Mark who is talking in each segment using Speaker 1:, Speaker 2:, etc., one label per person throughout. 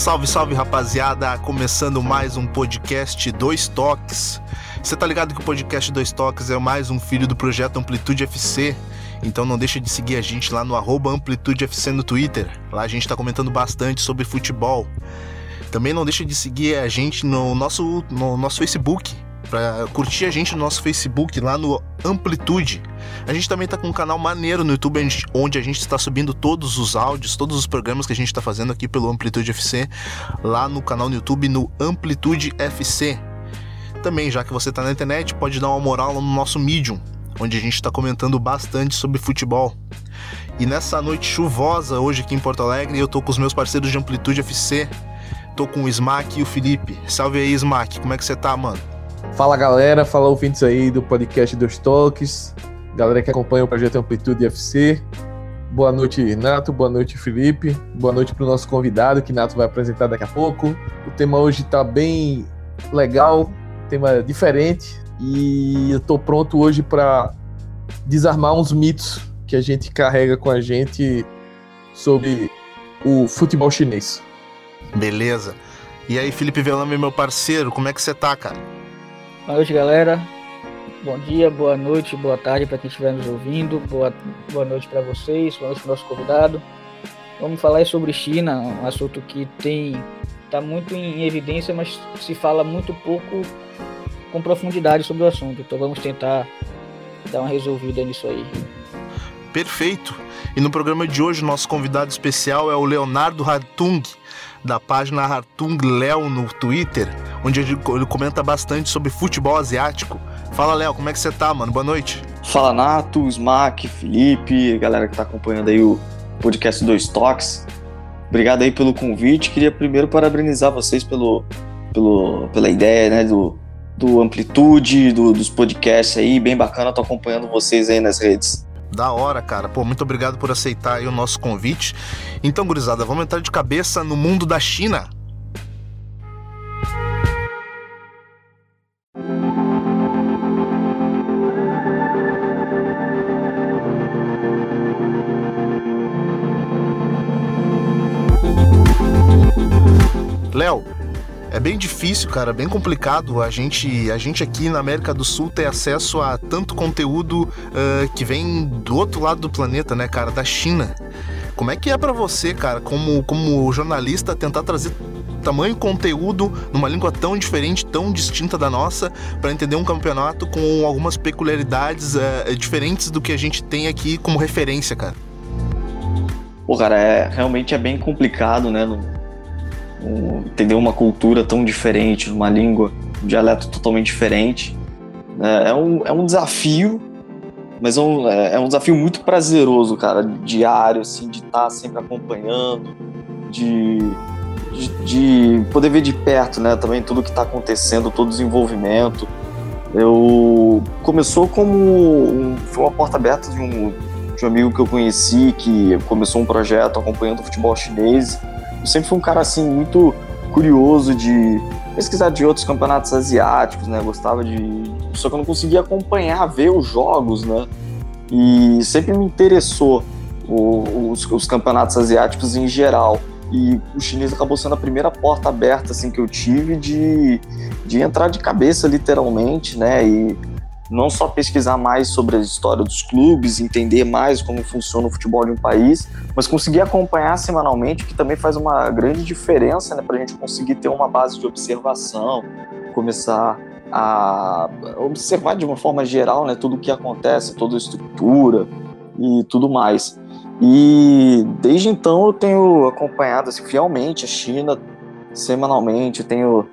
Speaker 1: Salve, salve rapaziada! Começando mais um podcast Dois Toques. Você tá ligado que o podcast Dois Toques é mais um filho do projeto Amplitude FC? Então não deixa de seguir a gente lá no arroba Amplitude FC no Twitter. Lá a gente tá comentando bastante sobre futebol. Também não deixa de seguir a gente no nosso, no nosso Facebook, para curtir a gente no nosso Facebook lá no Amplitude. A gente também tá com um canal maneiro no YouTube onde a gente está subindo todos os áudios, todos os programas que a gente está fazendo aqui pelo Amplitude FC lá no canal no YouTube no Amplitude FC. Também, já que você está na internet, pode dar uma moral no nosso Medium, onde a gente está comentando bastante sobre futebol. E nessa noite chuvosa hoje aqui em Porto Alegre, eu tô com os meus parceiros de Amplitude FC. Tô com o Smack e o Felipe. Salve aí, Smack. Como é que você tá, mano?
Speaker 2: Fala galera, fala ouvintes aí do podcast dos Toques, galera que acompanha o projeto Amplitude FC. Boa noite, Nato, boa noite, Felipe, boa noite para o nosso convidado que Nato vai apresentar daqui a pouco. O tema hoje está bem legal, tema diferente e eu estou pronto hoje para desarmar uns mitos que a gente carrega com a gente sobre o futebol chinês.
Speaker 1: Beleza. E aí, Felipe Velame, meu parceiro, como é que você tá, cara?
Speaker 3: Boa noite, galera. Bom dia, boa noite, boa tarde para quem estiver nos ouvindo. Boa, boa noite para vocês, boa noite para nosso convidado. Vamos falar sobre China, um assunto que tem está muito em evidência, mas se fala muito pouco com profundidade sobre o assunto. Então vamos tentar dar uma resolvida nisso aí.
Speaker 1: Perfeito. E no programa de hoje, nosso convidado especial é o Leonardo Hartung, da página Hartung Léo no Twitter, onde ele comenta bastante sobre futebol asiático. Fala, Léo, como é que você tá, mano? Boa noite.
Speaker 4: Fala, Nato, Smack, Felipe, galera que tá acompanhando aí o podcast Dois Toques. Obrigado aí pelo convite. Queria primeiro parabenizar vocês pelo, pelo, pela ideia, né, do, do Amplitude, do, dos podcasts aí. Bem bacana, tô acompanhando vocês aí nas redes.
Speaker 1: Da hora, cara. Pô, muito obrigado por aceitar o nosso convite. Então, gurizada, vamos entrar de cabeça no mundo da China. Léo, é bem difícil, cara, bem complicado. A gente, a gente aqui na América do Sul ter acesso a tanto conteúdo uh, que vem do outro lado do planeta, né, cara, da China. Como é que é para você, cara, como, como jornalista, tentar trazer tamanho conteúdo numa língua tão diferente, tão distinta da nossa, para entender um campeonato com algumas peculiaridades uh, diferentes do que a gente tem aqui como referência, cara?
Speaker 4: Pô, cara, é, realmente é bem complicado, né? Um, entender uma cultura tão diferente, uma língua, um dialeto totalmente diferente. É, é um, é um desafio, mas é um, é, é um desafio muito prazeroso, cara, diário, assim, de estar tá sempre acompanhando, de, de, de, poder ver de perto, né, também tudo que está acontecendo, todo o desenvolvimento. Eu começou como um, foi uma porta aberta de um, de um amigo que eu conheci que começou um projeto acompanhando o futebol chinês eu sempre fui um cara assim muito curioso de pesquisar de outros campeonatos asiáticos, né? Gostava de. Só que eu não conseguia acompanhar, ver os jogos, né? E sempre me interessou os, os campeonatos asiáticos em geral. E o chinês acabou sendo a primeira porta aberta assim que eu tive de, de entrar de cabeça, literalmente, né? E não só pesquisar mais sobre a história dos clubes, entender mais como funciona o futebol de um país, mas conseguir acompanhar semanalmente, que também faz uma grande diferença né, para a gente conseguir ter uma base de observação, começar a observar de uma forma geral né, tudo o que acontece, toda a estrutura e tudo mais. E desde então eu tenho acompanhado assim, fielmente a China semanalmente, tenho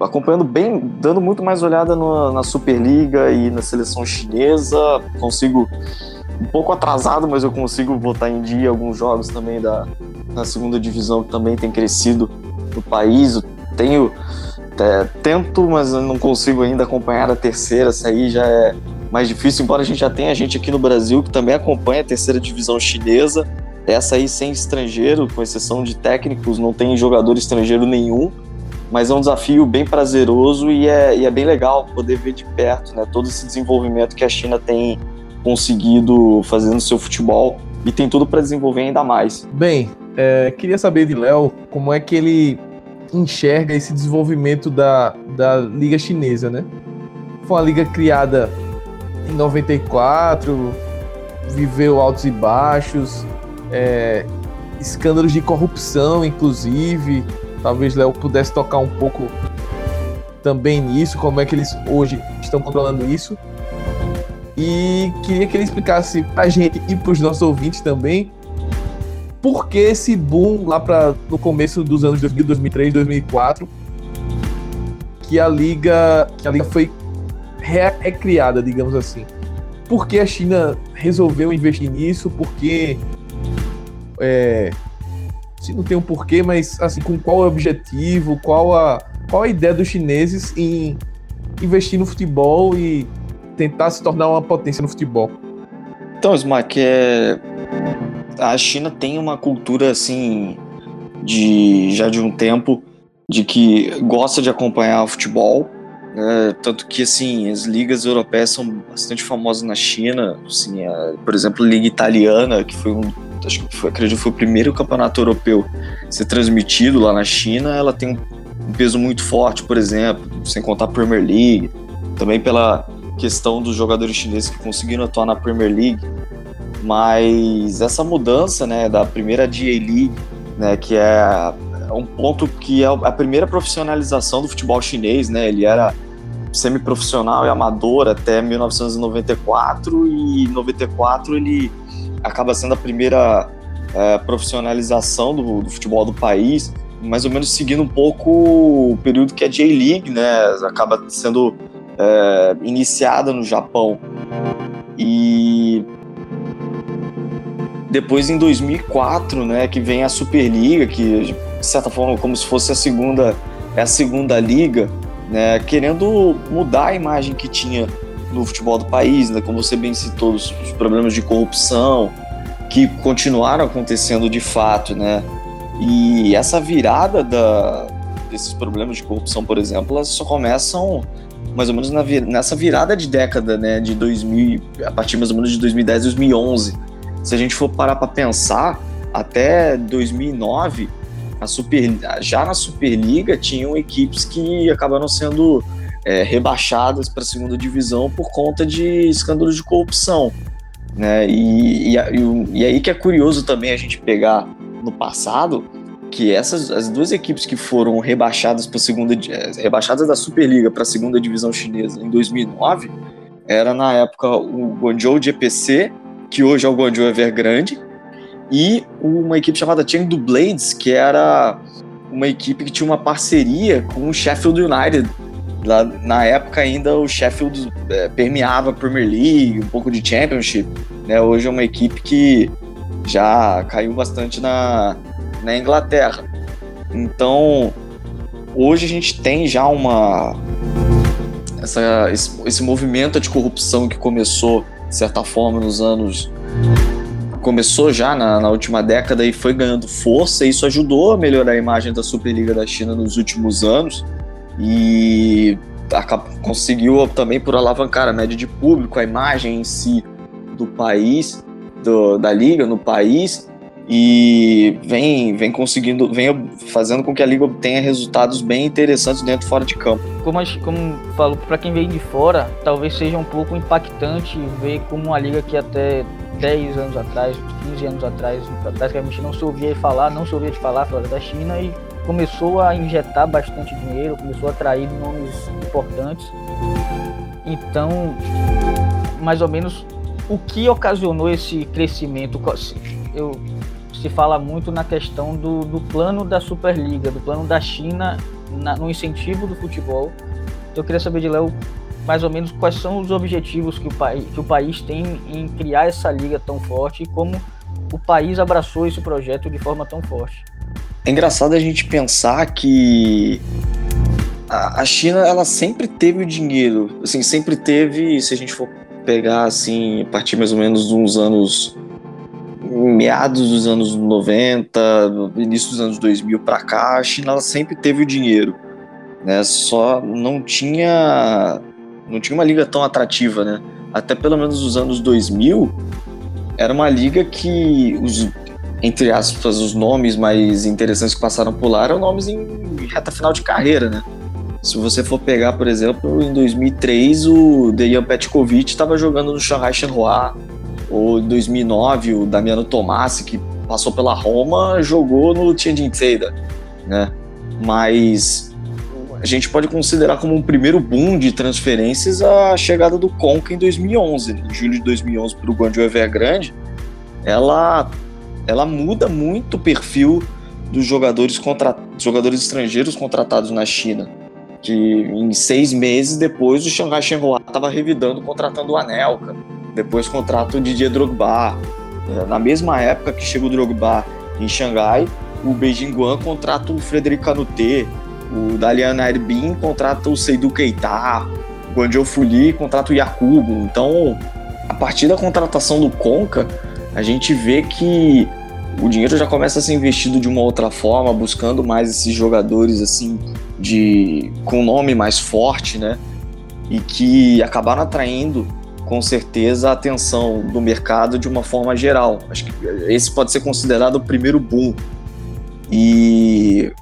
Speaker 4: acompanhando bem, dando muito mais olhada no, na Superliga e na seleção chinesa. Consigo, um pouco atrasado, mas eu consigo botar em dia alguns jogos também da, da segunda divisão que também tem crescido no país. Eu tenho, é, tento, mas não consigo ainda acompanhar a terceira. Essa aí já é mais difícil, embora a gente já tenha gente aqui no Brasil que também acompanha a terceira divisão chinesa. Essa aí sem estrangeiro, com exceção de técnicos, não tem jogador estrangeiro nenhum mas é um desafio bem prazeroso e é, e é bem legal poder ver de perto né, todo esse desenvolvimento que a China tem conseguido fazer no seu futebol. e tem tudo para desenvolver ainda mais.
Speaker 2: Bem, é, queria saber de Léo como é que ele enxerga esse desenvolvimento da, da Liga Chinesa, né? Foi uma liga criada em 94, viveu altos e baixos, é, escândalos de corrupção, inclusive. Talvez Léo pudesse tocar um pouco também nisso, como é que eles hoje estão controlando isso. E queria que ele explicasse pra gente e pros nossos ouvintes também por que esse boom lá para no começo dos anos 2000, 2003, 2004 que a liga que a liga foi recriada, digamos assim. Por que a China resolveu investir nisso? Porque é, se não tem um porquê, mas assim, com qual objetivo, qual a, qual a ideia dos chineses em investir no futebol e tentar se tornar uma potência no futebol?
Speaker 4: Então, Smack, é... a China tem uma cultura assim de já de um tempo de que gosta de acompanhar o futebol, né? tanto que assim as ligas europeias são bastante famosas na China, assim, a, por exemplo, a liga italiana que foi um acho que foi, acredito que foi o primeiro campeonato europeu a ser transmitido lá na China, ela tem um peso muito forte, por exemplo, sem contar a Premier League, também pela questão dos jogadores chineses que conseguiram atuar na Premier League, mas essa mudança, né, da primeira GA League, né, que é um ponto que é a primeira profissionalização do futebol chinês, né, ele era semiprofissional e amador até 1994 e em 94 ele acaba sendo a primeira é, profissionalização do, do, futebol do país, mais ou menos seguindo um pouco o período que a J-League, né, acaba sendo é, iniciada no Japão. E depois em 2004, né, que vem a Superliga, que de certa forma como se fosse a segunda é a segunda liga, né, querendo mudar a imagem que tinha no futebol do país, né? Como você bem citou, os, os problemas de corrupção que continuaram acontecendo de fato, né? E essa virada da, desses problemas de corrupção, por exemplo, elas só começam mais ou menos na, nessa virada de década, né? De 2000, a partir mais ou menos de 2010, 2011. Se a gente for parar para pensar, até 2009, a Super, já na Superliga tinham equipes que acabaram sendo é, rebaixadas para a segunda divisão por conta de escândalos de corrupção. Né? E, e, e, aí que é curioso também a gente pegar no passado que essas as duas equipes que foram rebaixadas para segunda é, rebaixadas da Superliga para a segunda divisão chinesa em 2009 era na época o Guangzhou GPC que hoje é o Guangzhou Evergrande e uma equipe chamada Chengdu Blades que era uma equipe que tinha uma parceria com o Sheffield United Lá, na época ainda o Sheffield é, permeava a Premier League, um pouco de Championship. Né? Hoje é uma equipe que já caiu bastante na, na Inglaterra. Então, hoje a gente tem já uma. Essa, esse, esse movimento de corrupção que começou, de certa forma, nos anos. Começou já na, na última década e foi ganhando força, e isso ajudou a melhorar a imagem da Superliga da China nos últimos anos e conseguiu também por alavancar a média de público, a imagem em si do país, do, da liga no país e vem, vem conseguindo, vem fazendo com que a liga obtenha resultados bem interessantes dentro e fora de campo.
Speaker 3: Como, como falo, para quem vem de fora, talvez seja um pouco impactante ver como uma liga que até 10 anos atrás, 15 anos atrás, praticamente não se ouvia falar, não se ouvia de falar fora da China e começou a injetar bastante dinheiro, começou a atrair nomes importantes. Então, mais ou menos, o que ocasionou esse crescimento? Eu, se fala muito na questão do, do plano da Superliga, do plano da China na, no incentivo do futebol. Então, eu queria saber de Léo mais ou menos quais são os objetivos que o, país, que o país tem em criar essa liga tão forte e como o país abraçou esse projeto de forma tão forte.
Speaker 4: É engraçado a gente pensar que a China ela sempre teve o dinheiro, assim, sempre teve, se a gente for pegar assim, a partir mais ou menos de uns anos meados dos anos 90, início dos anos 2000 para cá, a China ela sempre teve o dinheiro, né? Só não tinha não tinha uma liga tão atrativa, né? Até pelo menos nos anos 2000, era uma liga que os, entre aspas, os nomes mais interessantes que passaram por lá eram nomes em reta final de carreira, né? Se você for pegar, por exemplo, em 2003 o Dejan Petkovic estava jogando no Shanghai Shenhua, ou em 2009 o Damiano Tomassi, que passou pela Roma, jogou no Tianjin Teda, né? Mas a gente pode considerar como um primeiro boom de transferências a chegada do Conca em 2011, em julho de 2011 para o Guangzhou Evergrande. Ela ela muda muito o perfil dos jogadores, contra, jogadores estrangeiros contratados na China. Que em seis meses depois o Shanghai Shenhua estava revidando, contratando o Anelka. Depois contrata o Didier Drogba. É, na mesma época que chega o Drogba em Xangai, o Beijing Guan contrata o Frederic Canute, o Dalian Airbin contrata o Seydou Keita, o Guangzhou Fuli contrata o Yakubo. Então, a partir da contratação do Conca, a gente vê que o dinheiro já começa a ser investido de uma outra forma, buscando mais esses jogadores assim de com nome mais forte, né? E que acabaram atraindo com certeza a atenção do mercado de uma forma geral. Acho que esse pode ser considerado o primeiro boom. E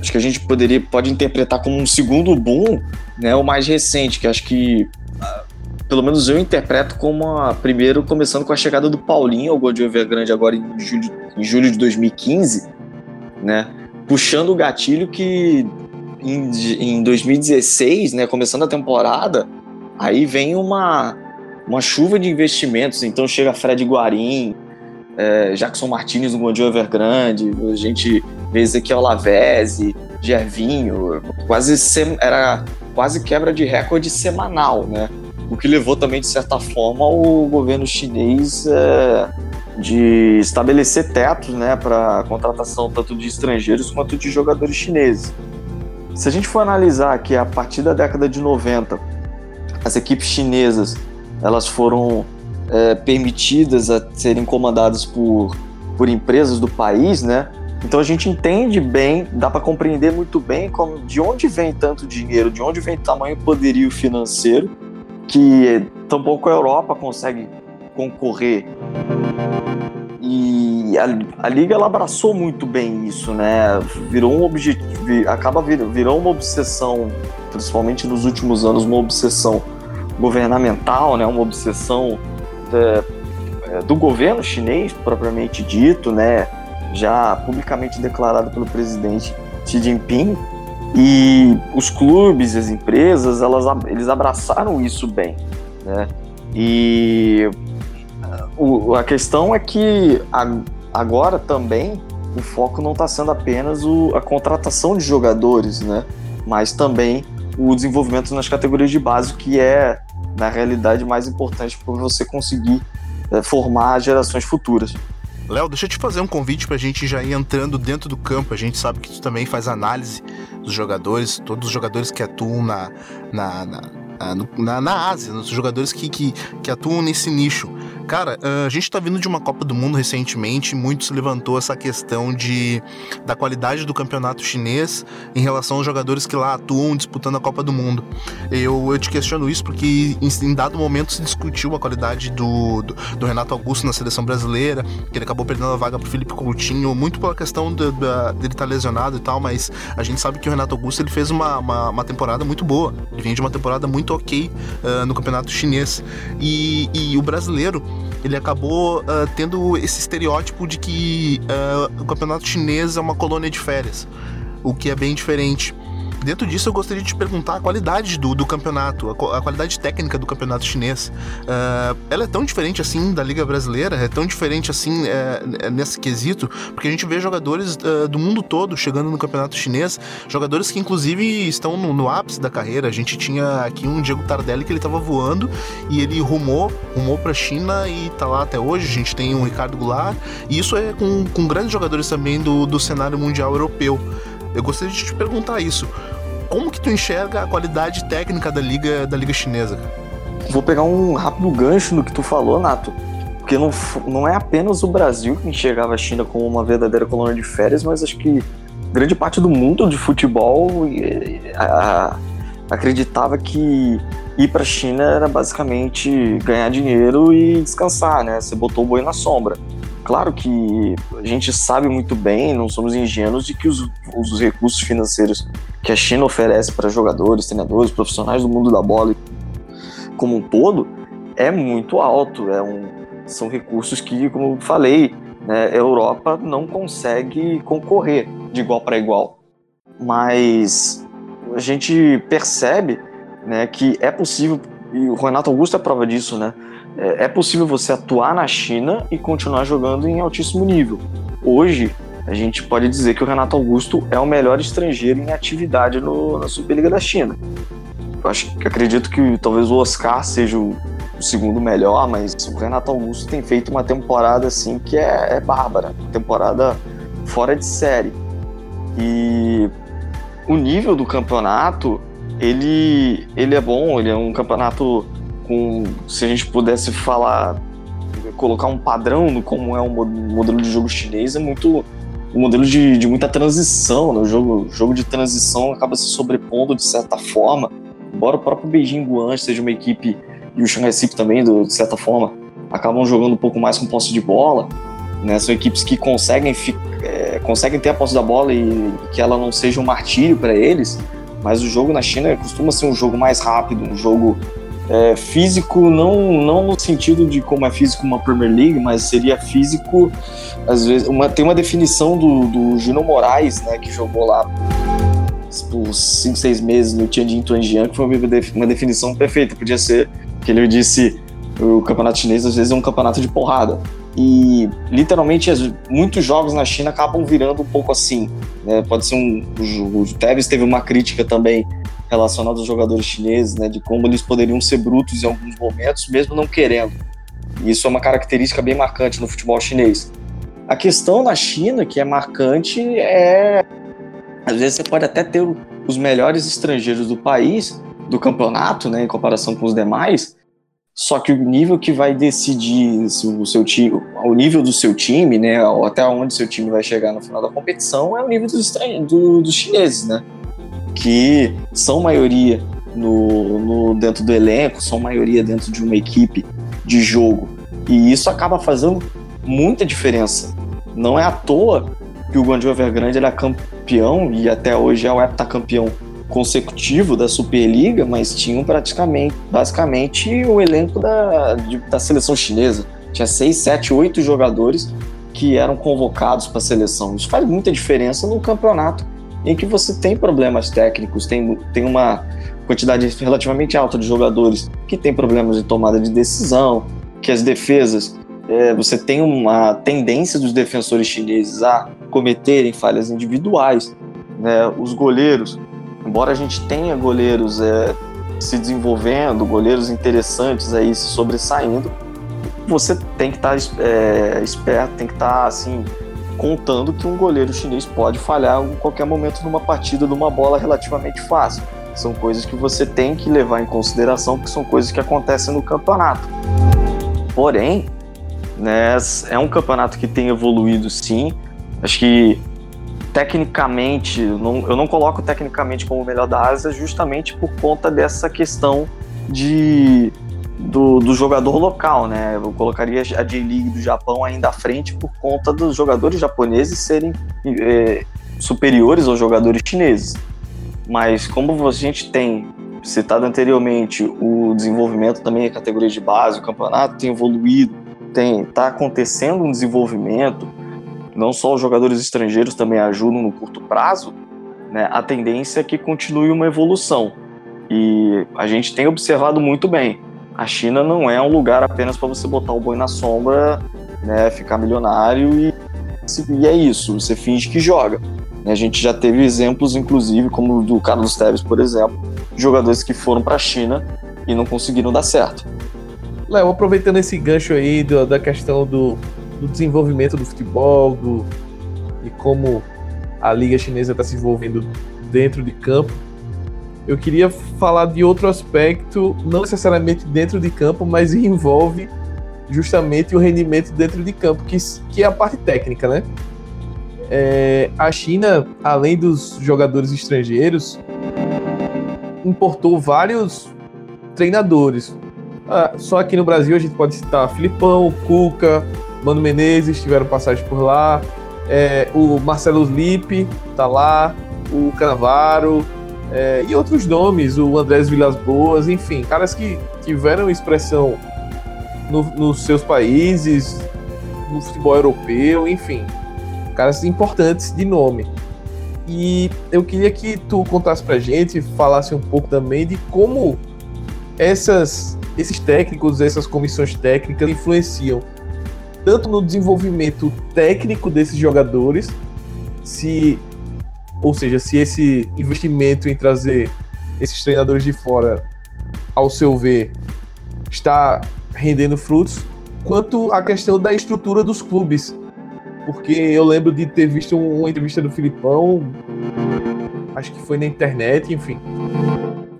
Speaker 4: acho que a gente poderia pode interpretar como um segundo boom, né, o mais recente, que acho que pelo menos eu interpreto como a primeiro, começando com a chegada do Paulinho ao Gol de Evergrande agora em julho, em julho de 2015, né? Puxando o gatilho que em, em 2016, né, começando a temporada, aí vem uma, uma chuva de investimentos. Então chega Fred Guarim, é, Jackson Martinez no Gondio Evergrande, a gente vê Ezequiel Lavezzi, Gervinho, quase sem, era quase quebra de recorde semanal, né? O que levou também, de certa forma, o governo chinês é, de estabelecer tetos né, para contratação tanto de estrangeiros quanto de jogadores chineses. Se a gente for analisar que a partir da década de 90, as equipes chinesas elas foram é, permitidas a serem comandadas por, por empresas do país, né? Então a gente entende bem, dá para compreender muito bem como, de onde vem tanto dinheiro, de onde vem tamanho poderio financeiro que tampouco a Europa consegue concorrer. E a, a liga ela abraçou muito bem isso, né? Virou um objetivo, acaba vir, virou uma obsessão, principalmente nos últimos anos, uma obsessão governamental, né? Uma obsessão é, é, do governo chinês propriamente dito, né? Já publicamente declarado pelo presidente Xi Jinping e os clubes, as empresas, elas, eles abraçaram isso bem, né? E o, a questão é que a, agora também o foco não está sendo apenas o, a contratação de jogadores, né? Mas também o desenvolvimento nas categorias de base, que é, na realidade, mais importante para você conseguir é, formar gerações futuras.
Speaker 1: Léo, deixa eu te fazer um convite pra gente já ir entrando dentro do campo. A gente sabe que tu também faz análise dos jogadores, todos os jogadores que atuam na, na, na na, na Ásia, nos jogadores que, que, que, atuam nesse nicho. Cara, ah, a gente tá vindo de uma Copa do Mundo recentemente, muito se levantou essa questão de, da qualidade do campeonato chinês em relação aos jogadores que lá atuam disputando a Copa do Mundo. Eu, eu te questiono isso porque em, em dado momento se discutiu a qualidade do, do, do, Renato Augusto na seleção brasileira, que ele acabou perdendo a vaga pro Felipe Coutinho, muito pela questão dele estar tá lesionado e tal, mas a gente sabe que o Renato Augusto ele fez uma, uma, uma temporada muito boa. Ele vem de uma temporada muito muito ok uh, no campeonato chinês. E, e, o brasileiro, ele acabou uh, tendo esse estereótipo de que uh, o campeonato chinês é uma colônia de férias, o que é bem diferente. Dentro disso, eu gostaria de te perguntar a qualidade do, do campeonato, a, a, qualidade técnica do campeonato chinês. Uh, ela é tão diferente assim da Liga Brasileira? É tão diferente assim é, nesse quesito? Porque a gente vê jogadores uh, do mundo todo chegando no campeonato chinês, jogadores que inclusive estão no, no ápice da carreira. A gente tinha aqui um Diego Tardelli que ele estava voando e ele rumou, rumou para a China e está lá até hoje. A gente tem um Ricardo Goulart e isso é com, com grandes jogadores também do, do cenário mundial europeu. Eu gostaria de te perguntar isso como que tu enxerga a qualidade técnica da liga da liga chinesa?
Speaker 4: Vou pegar um rápido gancho no que tu falou, Nato. Porque não, não é apenas o Brasil que enxergava a China como uma verdadeira colônia de férias, mas acho que grande parte do mundo de futebol a, a, acreditava que ir para a China era basicamente ganhar dinheiro e descansar, né? Você botou o boi na sombra. Claro que a gente sabe muito bem, não somos ingênuos, de que os, os recursos financeiros que a China oferece para jogadores, treinadores, profissionais do mundo da bola como um todo é muito alto. É um, são recursos que, como eu falei, né, a Europa não consegue concorrer de igual para igual. Mas a gente percebe né, que é possível, e o Renato Augusto é prova disso, né? É, é possível você atuar na China e continuar jogando em altíssimo nível. Hoje, a gente pode dizer que o Renato Augusto é o melhor estrangeiro em atividade no, na Superliga da China. Eu acho acredito que talvez o Oscar seja o, o, segundo melhor, mas o Renato Augusto tem feito uma temporada assim que é, é bárbara, temporada fora de série. E o nível do campeonato ele, ele é bom, ele é um campeonato com, se a gente pudesse falar, colocar um padrão no como é o modelo de jogo chinês, é muito um modelo de, de muita transição, né? o jogo, jogo de transição acaba se sobrepondo de certa forma, embora o próprio Beijing Guan seja uma equipe e o Shanghai Sip também, do, de certa forma, acabam jogando um pouco mais com posse de bola, né? São equipes que conseguem, é, conseguem ter a posse da bola e que ela não seja um martírio para eles, mas o jogo na China costuma ser um jogo mais rápido, um jogo é, físico, não, não no sentido de como é físico uma Premier League, mas seria físico, às vezes, uma, tem uma definição do, do Gino Moraes, né, que jogou lá por 5, 6 meses no Tianjin Tuanjian, que foi uma definição perfeita, podia ser que ele disse o campeonato chinês às vezes é um campeonato de porrada. E literalmente muitos jogos na China acabam virando um pouco assim. Né? Pode ser um. O Tevez teve uma crítica também relacionada aos jogadores chineses, né? De como eles poderiam ser brutos em alguns momentos, mesmo não querendo. E isso é uma característica bem marcante no futebol chinês. A questão na China que é marcante é. Às vezes você pode até ter os melhores estrangeiros do país, do campeonato, né, em comparação com os demais, só que o nível que vai decidir se o seu time, o nível do seu time, né, até onde seu time vai chegar no final da competição, é o nível dos, do, dos chineses, né, que são maioria no, no, dentro do elenco, são maioria dentro de uma equipe de jogo, e isso acaba fazendo muita diferença. Não é à toa que o Guangzhou Evergrande ele é campeão e até hoje é o heptacampeão consecutivo da Superliga, mas tinham praticamente, basicamente, o elenco da, de, da seleção chinesa. Tinha seis, sete, oito jogadores que eram convocados para a seleção. Isso faz muita diferença no campeonato em que você tem problemas técnicos, tem, tem uma quantidade relativamente alta de jogadores que tem problemas de tomada de decisão, que as defesas, é, você tem uma tendência dos defensores chineses a cometerem falhas individuais, né? os goleiros embora a gente tenha goleiros é, se desenvolvendo, goleiros interessantes aí se sobressaindo, você tem que estar tá, é, esperto, tem que estar tá, assim contando que um goleiro chinês pode falhar em qualquer momento numa partida numa bola relativamente fácil. São coisas que você tem que levar em consideração, porque são coisas que acontecem no campeonato. Porém, né, é um campeonato que tem evoluído sim. Acho que tecnicamente, não, eu não coloco tecnicamente como o melhor da Ásia justamente por conta dessa questão de do, do jogador local, né? Eu colocaria a J-League do Japão ainda à frente por conta dos jogadores japoneses serem é, superiores aos jogadores chineses. Mas como a gente tem citado anteriormente, o desenvolvimento também a categoria de base, o campeonato tem evoluído, tem tá acontecendo um desenvolvimento não só os jogadores estrangeiros também ajudam no curto prazo, né, a tendência é que continue uma evolução. E a gente tem observado muito bem. A China não é um lugar apenas para você botar o boi na sombra, né, ficar milionário e, e é isso, você finge que joga. A gente já teve exemplos, inclusive, como o do Carlos Tevez, por exemplo, de jogadores que foram para a China e não conseguiram dar certo.
Speaker 2: Léo, aproveitando esse gancho aí da questão do, do desenvolvimento do futebol, do, e como a liga chinesa está se envolvendo dentro de campo. Eu queria falar de outro aspecto, não necessariamente dentro de campo, mas envolve justamente o rendimento dentro de campo, que, que é a parte técnica, né? É, a China, além dos jogadores estrangeiros, importou vários treinadores. Ah, só aqui no Brasil a gente pode citar Filipão, Cuca, Mano Menezes tiveram passagem por lá, é, o Marcelo Lipe tá lá, o Canavaro é, e outros nomes, o Andrés Vilas Boas, enfim, caras que tiveram expressão no, nos seus países, no futebol europeu, enfim, caras importantes de nome. E eu queria que tu contasse pra gente, falasse um pouco também de como essas, esses técnicos, essas comissões técnicas influenciam tanto no desenvolvimento técnico desses jogadores, se ou seja, se esse investimento em trazer esses treinadores de fora, ao seu ver, está rendendo frutos, quanto a questão da estrutura dos clubes. Porque eu lembro de ter visto uma entrevista do Filipão, acho que foi na internet, enfim,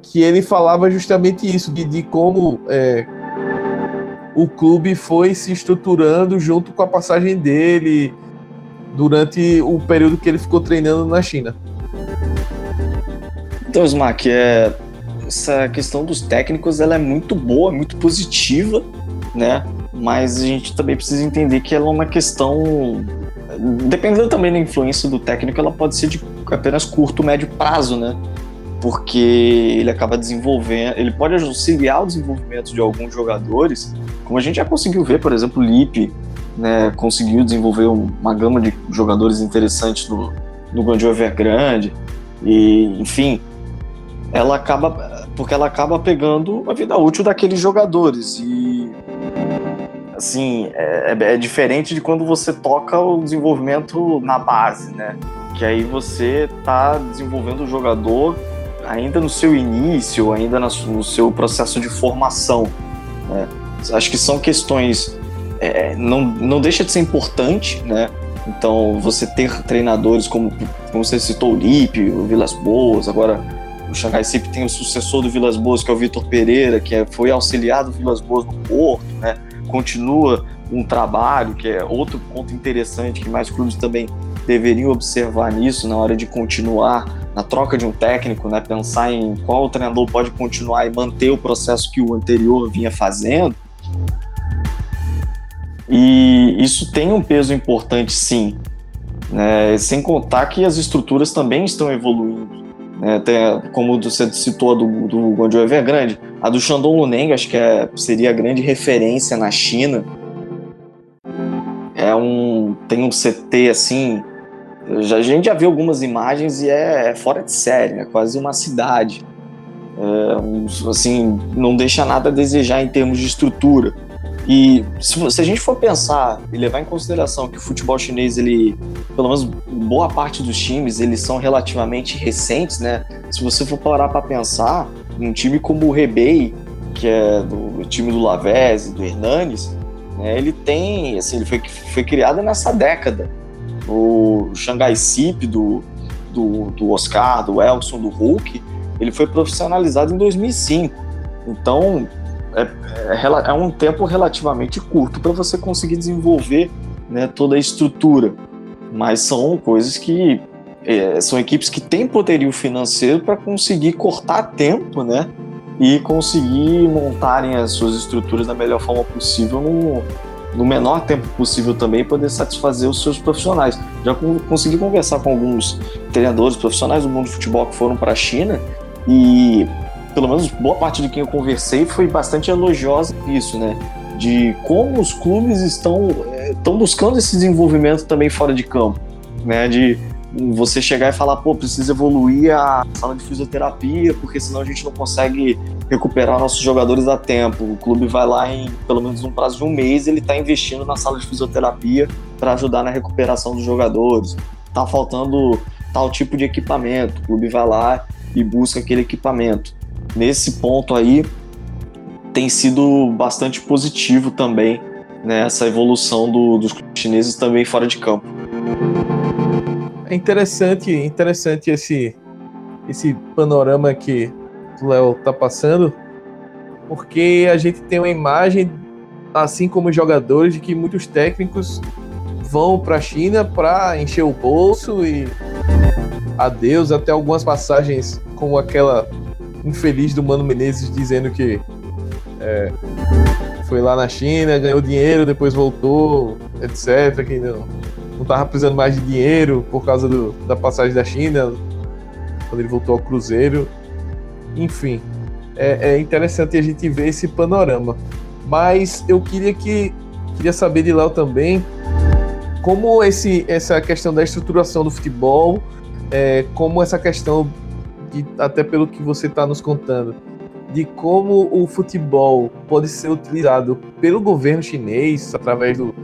Speaker 2: que ele falava justamente isso, de, de como é, o clube foi se estruturando junto com a passagem dele durante o período que ele ficou treinando na China.
Speaker 4: Então, Smack, é, essa questão dos técnicos ela é muito boa, muito positiva, né? Mas a gente também precisa entender que ela é uma questão. Dependendo também da influência do técnico, ela pode ser de apenas curto, médio prazo, né? Porque ele acaba desenvolvendo, ele pode auxiliar o desenvolvimento de alguns jogadores, como a gente já conseguiu ver, por exemplo, o Lipe, né, conseguiu desenvolver uma gama de jogadores interessantes no, no Guangzhou Evergrande, e enfim, ela acaba porque ela acaba pegando a vida útil daqueles jogadores e assim é, é, é, diferente de quando você toca o desenvolvimento na base, né? Que aí você tá desenvolvendo o jogador ainda no seu início, ainda no seu processo de formação. Né? Acho que são questões é, não, não deixa de ser importante, né? Então, você ter treinadores como, como você citou, o Lipe, o Vilas Boas, agora o Xangai Cip tem o sucessor do Vilas Boas, que é o Vitor Pereira, que é, foi auxiliado do Vilas Boas no Porto, né? Continua um trabalho, que é outro ponto interessante que mais clubes também deveriam observar nisso na hora de continuar na troca de um técnico, né? Pensar em qual treinador pode continuar e manter o processo que o anterior vinha fazendo. E isso tem um peso importante, sim. Né? Sem contar que as estruturas também estão evoluindo. Né? Tem, como você citou a do, do Guangzhou Evergrande, a do Shandong Luneng acho que é, seria a grande referência na China. É um, tem um CT assim, já, a gente já viu algumas imagens e é, é fora de série, é quase uma cidade. É, assim, não deixa nada a desejar em termos de estrutura. E se, se, a gente for pensar e levar em consideração que o futebol chinês, ele, pelo menos boa parte dos times, eles são relativamente recentes, né? Se você for parar para pensar, um time como o Rebei, que é do time do Lavezzi, do Hernanes, né, ele tem, assim, ele foi, foi criado nessa década. O Xangai Sip do, do, do Oscar, do Elson, do Hulk, ele foi profissionalizado em 2005. Então, é, é, é um tempo relativamente curto para você conseguir desenvolver né, toda a estrutura. Mas são coisas que é, são equipes que têm poderio financeiro para conseguir cortar tempo, né? E conseguir montarem as suas estruturas da melhor forma possível no, no menor tempo possível também poder satisfazer os seus profissionais. Já consegui conversar com alguns treinadores profissionais do mundo do futebol que foram para a China e pelo menos boa parte de quem eu conversei foi bastante elogiosa isso, né? De como os clubes estão, estão buscando esse desenvolvimento também fora de campo, né? De você chegar e falar, pô, precisa evoluir a sala de fisioterapia, porque senão a gente não consegue recuperar nossos jogadores a tempo. O clube vai lá em pelo menos um prazo de um mês, ele está investindo na sala de fisioterapia para ajudar na recuperação dos jogadores. Tá faltando tal tipo de equipamento, o clube vai lá e busca aquele equipamento nesse ponto aí tem sido bastante positivo também né, evolução do, dos chineses também fora de campo.
Speaker 2: É interessante, interessante esse esse panorama que Léo está passando, porque a gente tem uma imagem, assim como os jogadores, de que muitos técnicos vão para a China para encher o bolso e adeus, até algumas passagens como aquela infeliz do Mano Menezes dizendo que é, foi lá na China, ganhou dinheiro, depois voltou, etc. Que não, não tava precisando mais de dinheiro por causa do, da passagem da China, quando ele voltou ao Cruzeiro. Enfim, é, é interessante a gente ver esse panorama. Mas eu queria que queria saber de Léo também como esse, essa questão da estruturação do futebol, é, como essa questão de, até pelo que você está nos contando, de como o futebol pode ser utilizado pelo governo chinês através do,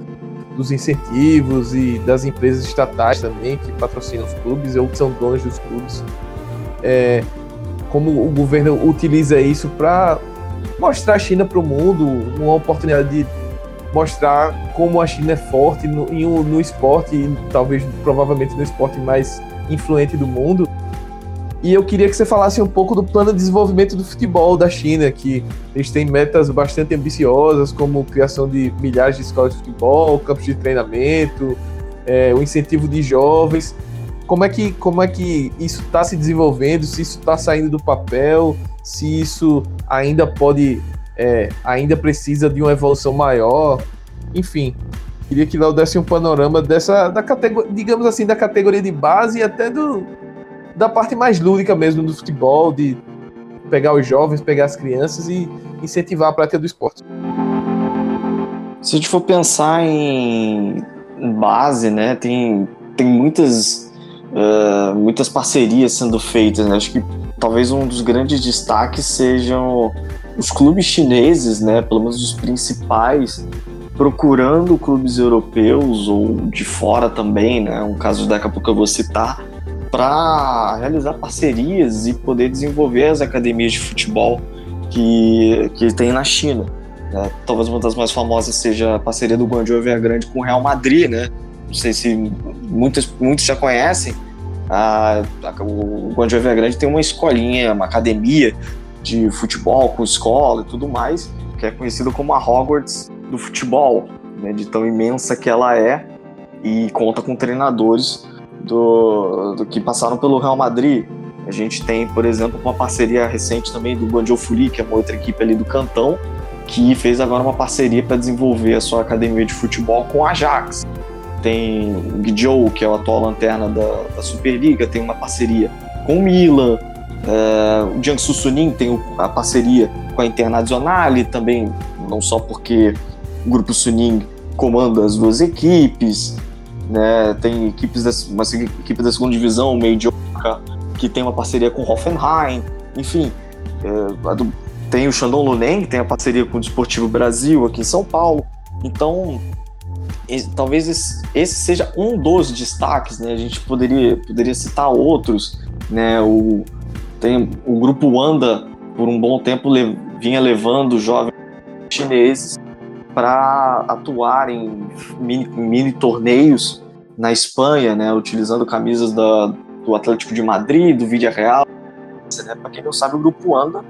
Speaker 2: dos incentivos e das empresas estatais também que patrocinam os clubes ou que são donos dos clubes. É, como o governo utiliza isso para mostrar a China para o mundo, uma oportunidade de mostrar como a China é forte no, no esporte, e talvez provavelmente no esporte mais influente do mundo. E eu queria que você falasse um pouco do plano de desenvolvimento do futebol da China, que eles têm metas bastante ambiciosas, como criação de milhares de escolas de futebol, campos de treinamento, é, o incentivo de jovens. Como é que, como é que isso está se desenvolvendo? Se isso está saindo do papel? Se isso ainda pode, é, ainda precisa de uma evolução maior? Enfim, queria que Léo desse um panorama dessa, da categoria, digamos assim, da categoria de base e até do, da parte mais lúdica mesmo do futebol, de pegar os jovens, pegar as crianças e incentivar a prática do esporte.
Speaker 4: Se a gente for pensar em base, né, tem, tem muitas, uh, muitas parcerias sendo feitas, né? Acho que talvez um dos grandes destaques sejam os clubes chineses, né, pelo menos os principais, procurando clubes europeus ou de fora também, né? Um caso daqui a pouco eu vou citar, para realizar parcerias e poder desenvolver as academias de futebol que, que tem na China. Né? Talvez uma das mais famosas seja a parceria do Guangzhou Evergrande com o Real Madrid, né? Não sei se muitos, já conhecem. A, a, o Guangzhou Evergrande tem uma escolinha, uma academia de futebol com escola e tudo mais, que é conhecido como a Hogwarts do futebol, né? de tão imensa que ela é e conta com treinadores do, do que passaram pelo Real Madrid. A gente tem, por exemplo, uma parceria recente também do Guangzhou Fuli, que é uma outra equipe ali do Cantão, que fez agora uma parceria para desenvolver a sua academia de futebol com a Ajax. Tem o que é o atual lanterna da, da Superliga, tem uma parceria com o Milan. É, o Jiangsu Suning tem a parceria com a Internazionale também, não só porque o grupo Suning comanda as duas equipes, né? Tem equipes da, uma equipe da segunda divisão, o Meidioka, que tem uma parceria com o Hoffenheim, enfim. É, do, tem o Shandong Luneng, tem a parceria com o Desportivo Brasil aqui em São Paulo. Então, talvez esse, seja um dos destaques, né? A gente poderia, poderia citar outros, né? O, tem, o grupo Wanda, por um bom tempo, le, vinha levando jovens chineses para atuar em mini, mini, torneios na Espanha, né, utilizando camisas da, do Atlético de Madrid, do Vídea Real. Né, para quem não sabe, o Grupo Anda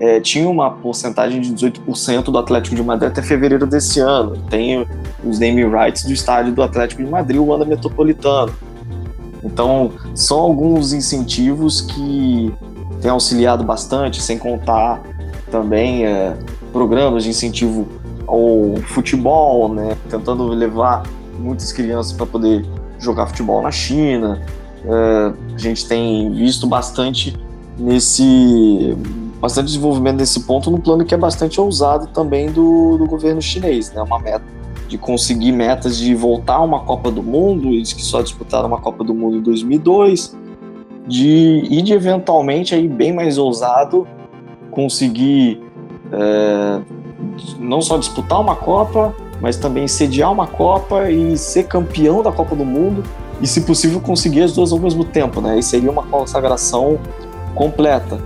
Speaker 4: é, tinha uma porcentagem de 18% do Atlético de Madrid até fevereiro desse ano. Tem os naming rights do estádio do Atlético de Madrid, o Anda Metropolitano. Então, são alguns incentivos que têm auxiliado bastante, sem contar também é, programas de incentivo ao futebol, né? Tentando levar muitas crianças para poder jogar futebol na China. É, a gente tem visto bastante nesse bastante desenvolvimento nesse ponto no plano que é bastante ousado também do, do governo chinês, né? Uma meta de conseguir metas de voltar a uma Copa do Mundo, eles que só disputaram uma Copa do Mundo em 2002, de e de eventualmente aí bem mais ousado conseguir é, não só disputar uma Copa, mas também sediar uma Copa e ser campeão da Copa do Mundo e, se possível, conseguir as duas ao mesmo tempo, né? Isso seria uma consagração completa.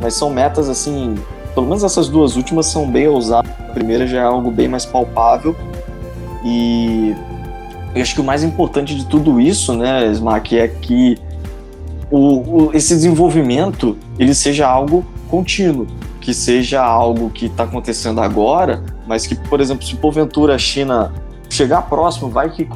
Speaker 4: Mas são metas assim, pelo menos essas duas últimas são bem ousadas. A primeira já é algo bem mais palpável e eu acho que o mais importante de tudo isso, né, Smack, é que o, o, esse desenvolvimento ele seja algo contínuo que seja algo que está acontecendo agora, mas que, por exemplo, se porventura a China chegar próximo, vai que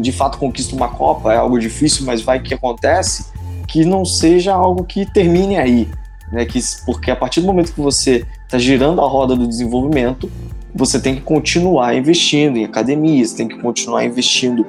Speaker 4: de fato conquista uma Copa, é algo difícil, mas vai que acontece, que não seja algo que termine aí. Né? Que, porque a partir do momento que você está girando a roda do desenvolvimento, você tem que continuar investindo em academias, tem que continuar investindo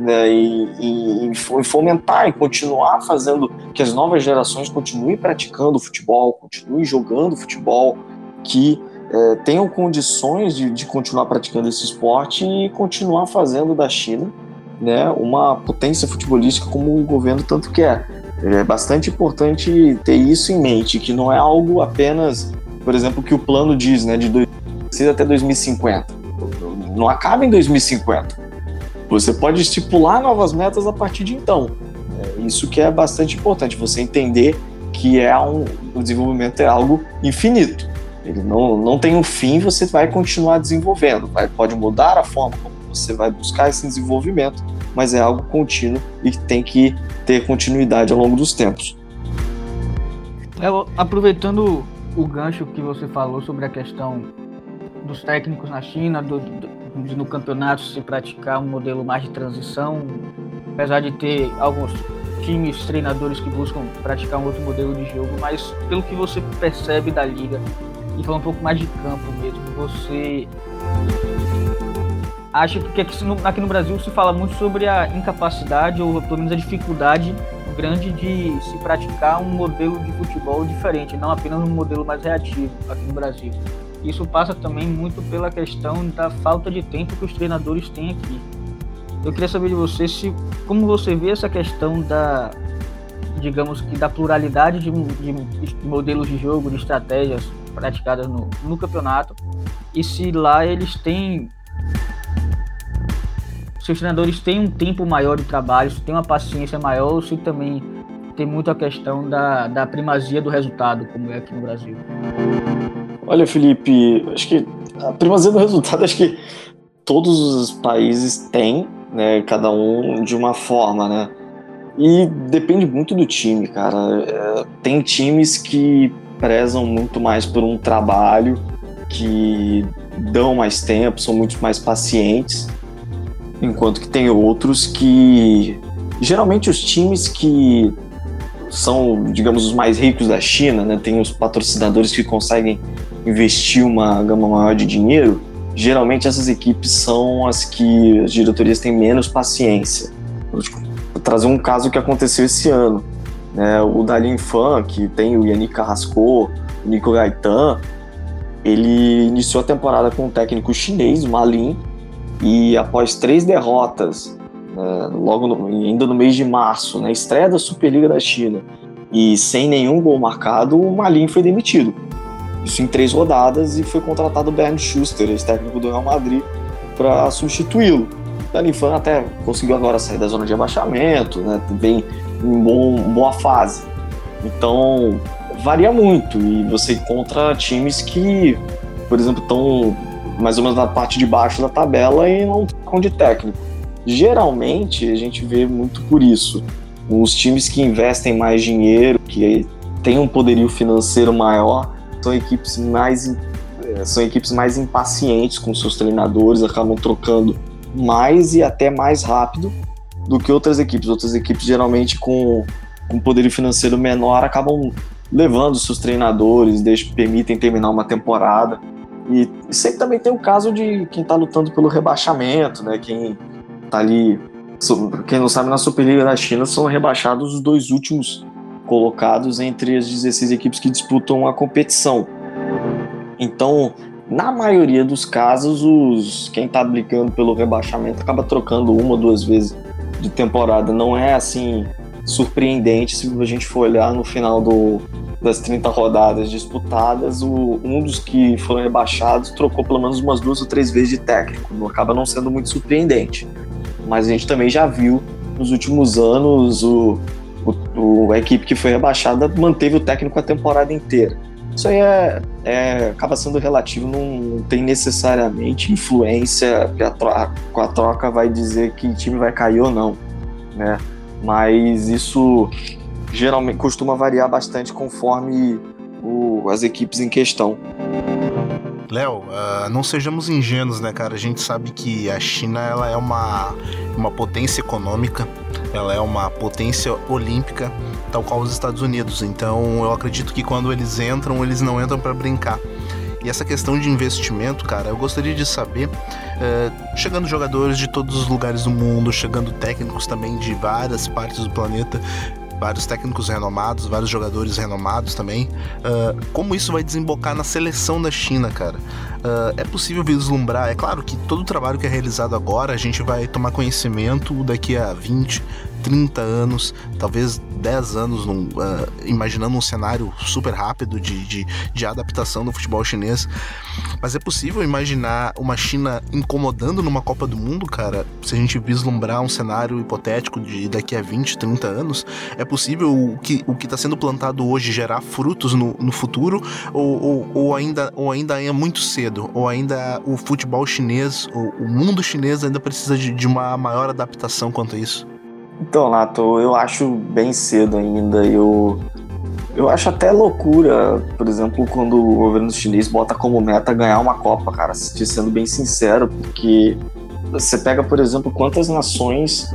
Speaker 4: né, em, em, fomentar e continuar fazendo que as novas gerações continuem praticando futebol, continuem jogando futebol, que é, tenham condições de, de, continuar praticando esse esporte e continuar fazendo da China né, uma potência futebolística como o governo tanto quer. É bastante importante ter isso em mente, que não é algo apenas, por exemplo, que o plano diz, né, de 2006 até 2050. Não acaba em 2050. Você pode estipular novas metas a partir de então. É isso que é bastante importante, você entender que é um, o desenvolvimento é algo infinito. Ele não, não tem um fim, você vai continuar desenvolvendo. Vai, pode mudar a forma como você vai buscar esse desenvolvimento, mas é algo contínuo e que tem que ter continuidade ao longo dos tempos.
Speaker 3: Eu, aproveitando o gancho que você falou sobre a questão dos técnicos na China, do, do, de no campeonato se praticar um modelo mais de transição, apesar de ter alguns times, treinadores que buscam praticar um outro modelo de jogo, mas pelo que você percebe da liga e falar um pouco mais de campo mesmo, você acha que aqui no, aqui no Brasil se fala muito sobre a incapacidade ou pelo menos a dificuldade grande de se praticar um modelo de futebol diferente, não apenas um modelo mais reativo aqui no Brasil. Isso passa também muito pela questão da falta de tempo que os treinadores têm aqui. Eu queria saber de você se como você vê essa questão da digamos que da pluralidade de, de, de modelos de jogo, de estratégias praticadas no, no campeonato e se lá eles têm os treinadores têm um tempo maior de trabalho, se tem uma paciência maior, ou se também tem muito a questão da, da primazia do resultado, como é aqui no Brasil.
Speaker 4: Olha, Felipe, acho que a primazia do resultado, acho que todos os países têm, né, cada um de uma forma, né? E depende muito do time, cara. É, tem times que prezam muito mais por um trabalho, que dão mais tempo, são muito mais pacientes enquanto que tem outros que geralmente os times que são, digamos, os mais ricos da China, né, tem os patrocinadores que conseguem investir uma gama maior de dinheiro, geralmente essas equipes são as que as diretorias têm menos paciência. Vou trazer um caso que aconteceu esse ano. Né, o Dalin Fan, que tem o Yannick Carrasco, o Nico Gaetan, ele iniciou a temporada com um técnico chinês, o Malin, e após três derrotas, né, logo no, ainda no mês de março, na estreia da Superliga da China, e sem nenhum gol marcado, o Malin foi demitido. Isso em três rodadas e foi contratado o Bernd Schuster, ex-técnico do Real Madrid, para substituí-lo. O Dalifan até conseguiu agora sair da zona de abaixamento, né, vem em bom, boa fase. Então, varia muito e você encontra times que, por exemplo, estão mais ou menos na parte de baixo da tabela e não trocam de técnico. Geralmente a gente vê muito por isso. Os times que investem mais dinheiro, que têm um poderio financeiro maior, são equipes mais eh, são equipes mais impacientes com seus treinadores, acabam trocando mais e até mais rápido do que outras equipes. Outras equipes geralmente com um poderio financeiro menor acabam levando seus treinadores, deixam, permitem terminar uma temporada. E, sempre também tem o caso de quem está lutando pelo rebaixamento, né? Quem está ali. Quem não sabe, na Superliga da China são rebaixados os dois últimos colocados entre as 16 equipes que disputam a competição. Então, na maioria dos casos, os quem está brigando pelo rebaixamento acaba trocando uma ou duas vezes de temporada. Não é assim surpreendente se a gente for olhar no final do, das 30 rodadas disputadas, o, um dos que foram rebaixados trocou pelo menos umas duas ou três vezes de técnico. Acaba não sendo muito surpreendente. Mas a gente também já viu nos últimos anos o, o, a equipe que foi rebaixada manteve o técnico a temporada inteira. Isso aí é, é acaba sendo relativo, não tem necessariamente influência que a troca, a troca vai dizer que o time vai cair ou não, né? Mas isso geralmente costuma variar bastante conforme o, as equipes em questão.
Speaker 1: Léo, uh, não sejamos ingênuos, né, cara? A gente sabe que a China ela é uma, uma potência econômica, ela é uma potência olímpica, tal qual os Estados Unidos. Então, eu acredito que quando eles entram, eles não entram para brincar. E essa questão de investimento, cara, eu gostaria de saber, uh, chegando jogadores de todos os lugares do mundo, chegando técnicos também de várias partes do planeta, vários técnicos renomados, vários jogadores renomados também. Uh, como isso vai desembocar na seleção da China, cara? Uh, é possível vislumbrar, é claro que todo o trabalho que é realizado agora a gente vai tomar conhecimento daqui a 20, 30 anos, talvez 10 anos, num, uh, imaginando um cenário super rápido de, de, de, adaptação do futebol chinês. Mas é possível imaginar uma China incomodando numa Copa do Mundo, cara? Se a gente vislumbrar um cenário hipotético de daqui a 20, 30 anos, é possível o que o está sendo plantado hoje gerar frutos no, no futuro? Ou, ou, ou, ainda, ou ainda é muito cedo? Ou ainda o futebol chinês, o, o mundo chinês ainda precisa de, de uma maior adaptação quanto a isso?
Speaker 4: Então, Nato, eu acho bem cedo ainda. Eu, eu acho até loucura, por exemplo, quando o governo chinês bota como meta ganhar uma Copa, cara, sendo bem sincero, porque você pega, por exemplo, quantas nações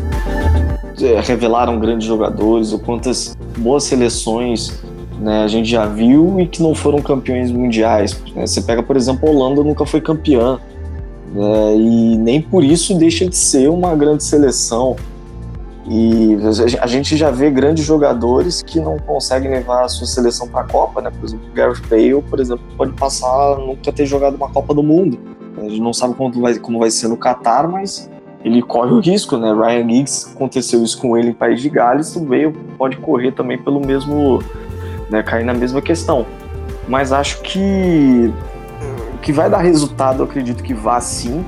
Speaker 4: é, revelaram grandes jogadores, ou quantas boas seleções né, a gente já viu e que não foram campeões mundiais. Né? Você pega, por exemplo, a Holanda nunca foi campeã, né, e nem por isso deixa de ser uma grande seleção. E a gente já vê grandes jogadores que não conseguem levar a sua seleção para a Copa, né? Por exemplo, o Gareth Bale, por exemplo, pode passar nunca ter jogado uma Copa do Mundo. A gente não sabe como vai, como vai ser no Qatar, mas ele corre o risco, né? Ryan Giggs aconteceu isso com ele em País de Gales, o Bale pode correr também pelo mesmo, né? Cair na mesma questão. Mas acho que que vai dar resultado, eu acredito que vá sim.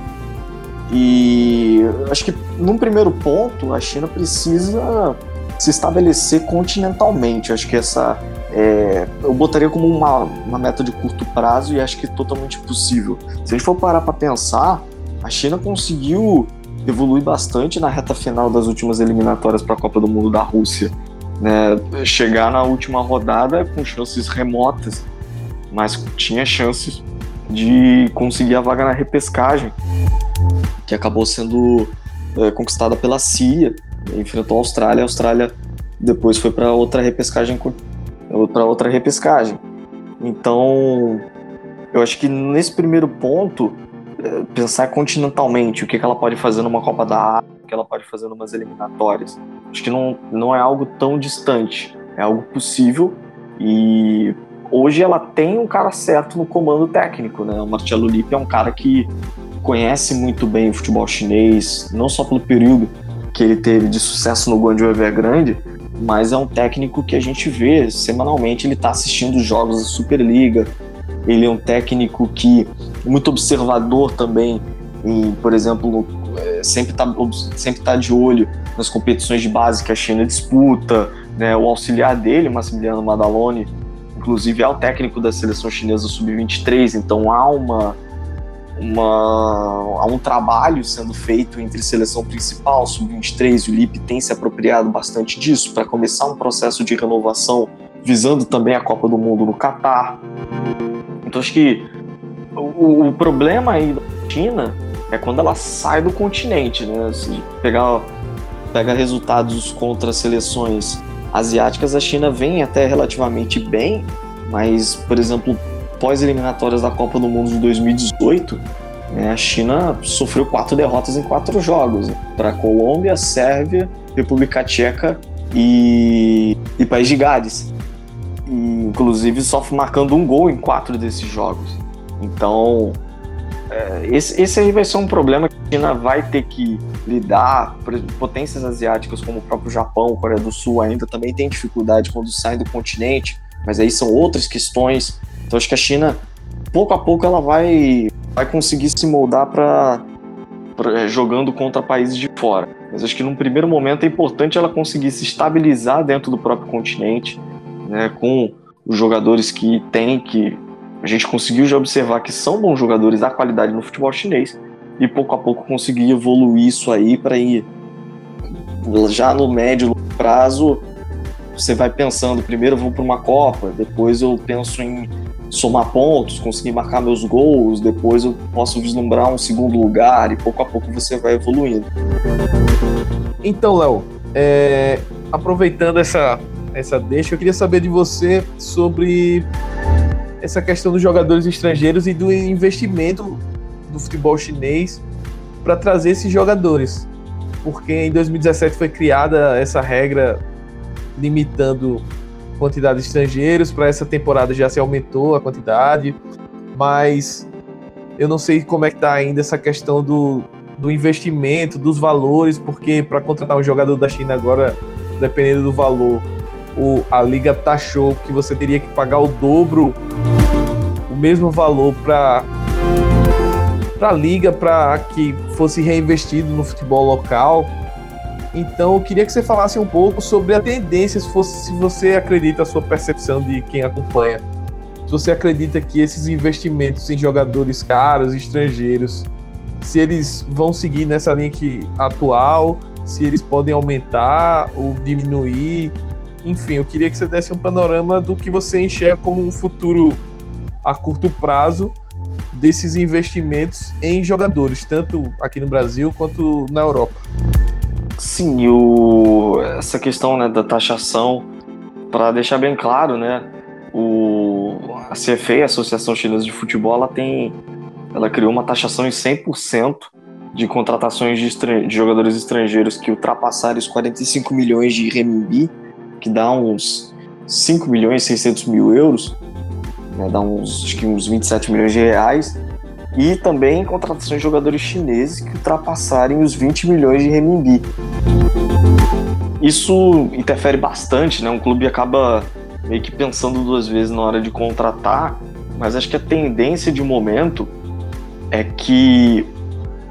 Speaker 4: E acho que num primeiro ponto a China precisa se estabelecer continentalmente. Acho que essa é, eu botaria como uma, uma meta de curto prazo e acho que é totalmente possível. Se a gente for parar para pensar, a China conseguiu evoluir bastante na reta final das últimas eliminatórias para a Copa do Mundo da Rússia. Né? Chegar na última rodada com chances remotas, mas tinha chances de conseguir a vaga na repescagem que acabou sendo é, conquistada pela CIA, enfrentou a Austrália, a Austrália depois foi para outra repescagem para outra repescagem. Então, eu acho que nesse primeiro ponto, é, pensar continentalmente o que, que ela pode fazer numa Copa da Ásia, o que ela pode fazer numas eliminatórias, acho que não, não é algo tão distante, é algo possível e hoje ela tem um cara certo no comando técnico, né? O Marcelo Lippi é um cara que conhece muito bem o futebol chinês, não só pelo período que ele teve de sucesso no Guangzhou Evergrande, mas é um técnico que a gente vê semanalmente, ele está assistindo os jogos da Superliga, ele é um técnico que é muito observador também, em, por exemplo, é, sempre está sempre tá de olho nas competições de base que a China disputa, né, o auxiliar dele, Massimiliano Madalone, inclusive é o técnico da seleção chinesa sub-23, então há uma uma, há um trabalho sendo feito entre seleção principal, sub-23 e o LIP tem se apropriado bastante disso para começar um processo de renovação visando também a Copa do Mundo no Catar. Então acho que o, o, problema aí da China é quando ela sai do continente, né? Se pegar pega resultados contra seleções asiáticas, a China vem até relativamente bem, mas por exemplo pós-eliminatórias da Copa do Mundo de 2018, né, a China sofreu quatro derrotas em quatro jogos né, para Colômbia, Sérvia, República Tcheca e, e País de Gales. E, inclusive só marcando um gol em quatro desses jogos. Então, é, esse, esse aí vai ser um problema que a China vai ter que lidar. Potências asiáticas como o próprio Japão, Coreia do Sul ainda também tem dificuldade quando saem do continente, mas aí são outras questões então acho que a China, pouco a pouco, ela vai, vai conseguir se moldar para é, jogando contra países de fora. Mas acho que num primeiro momento é importante ela conseguir se estabilizar dentro do próprio continente, né, com os jogadores que tem, que a gente conseguiu já observar que são bons jogadores da qualidade no futebol chinês, e pouco a pouco conseguir evoluir isso aí para ir já no médio prazo você vai pensando, primeiro eu vou para uma Copa, depois eu penso em somar pontos, conseguir marcar meus gols, depois eu posso vislumbrar um segundo lugar e pouco a pouco você vai evoluindo.
Speaker 2: Então, Léo, é, aproveitando essa, essa deixa, eu queria saber de você sobre essa questão dos jogadores estrangeiros e do investimento do futebol chinês para trazer esses jogadores. Porque em 2017 foi criada essa regra limitando quantidade de estrangeiros, para essa temporada já se aumentou a quantidade, mas eu não sei como é que tá ainda essa questão do, do investimento, dos valores, porque para contratar um jogador da China agora, dependendo do valor, o, a liga taxou que você teria que pagar o dobro, o mesmo valor para para a liga para que fosse reinvestido no futebol local. Então, eu queria que você falasse um pouco sobre a tendência, se, fosse, se você acredita, a sua percepção de quem acompanha. Se você acredita que esses investimentos em jogadores caros, estrangeiros, se eles vão seguir nessa linha que, atual, se eles podem aumentar ou diminuir. Enfim, eu queria que você desse um panorama do que você enxerga como um futuro a curto prazo desses investimentos em jogadores, tanto aqui no Brasil quanto na Europa.
Speaker 4: Sim, o, essa questão né, da taxação, para deixar bem claro, né, o, a CFA, a Associação Chinesa de Futebol, ela tem, ela criou uma taxação em 100% de contratações de, de, jogadores estrangeiros que ultrapassarem os 45 milhões de renminbi, que dá uns 5 milhões e 600 mil euros, né, dá uns, acho que uns 27 milhões de reais, e também contratações de jogadores chineses que ultrapassarem os 20 milhões de renminbi. Isso interfere bastante, né? Um clube acaba meio que pensando duas vezes na hora de contratar, mas acho que a tendência de momento é que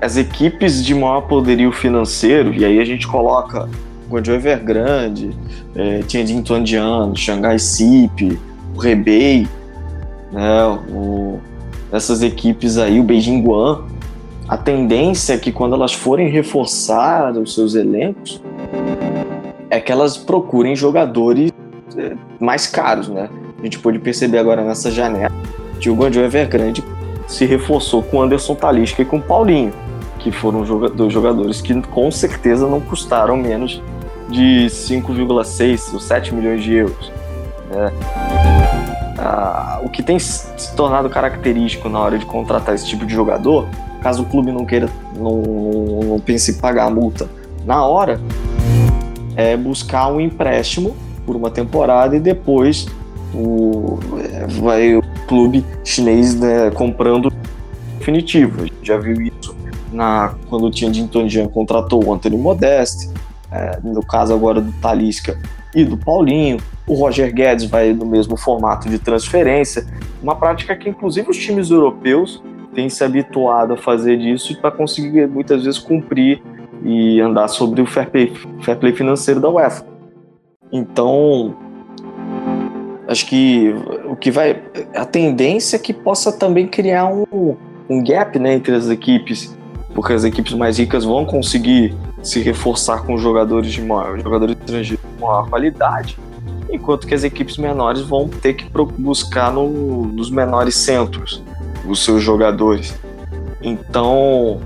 Speaker 4: as equipes de maior poderio financeiro, e aí a gente coloca Guangzhou Evergrande, é, Tianjin Tuanjian, Xangai SIP, o Rebei, né, o, essas equipes aí, o Beijing Guan, a tendência é que quando elas forem reforçar os seus elencos, é que elas procurem jogadores é, mais caros, né? A gente pôde perceber agora nessa janela que o Guangzhou Evergrande se reforçou com Anderson Talisca e com Paulinho, que foram dois jogadores que com certeza não custaram menos de 5,6 ou 7 milhões de euros. Né? Ah, o que tem se tornado característico na hora de contratar esse tipo de jogador, caso o clube não queira, não, não pense em pagar a multa na hora, é buscar um empréstimo por uma temporada e depois o, é, vai o clube chinês né, comprando definitivo. A gente já viu isso na, quando o Tianjin Tonjian contratou o Antônio Modeste, é, no caso agora do Talisca e do Paulinho. O Roger Guedes vai no mesmo formato de transferência, uma prática que inclusive os times europeus têm se habituado a fazer disso para conseguir muitas vezes cumprir e andar sobre o fair play, fair play financeiro da UEFA. Então, acho que o que vai a tendência é que possa também criar um, um gap né, entre as equipes, porque as equipes mais ricas vão conseguir se reforçar com jogadores de maior, jogadores estrangeiros de maior qualidade enquanto que as equipes menores vão ter que buscar no, nos menores centros os seus jogadores. Então,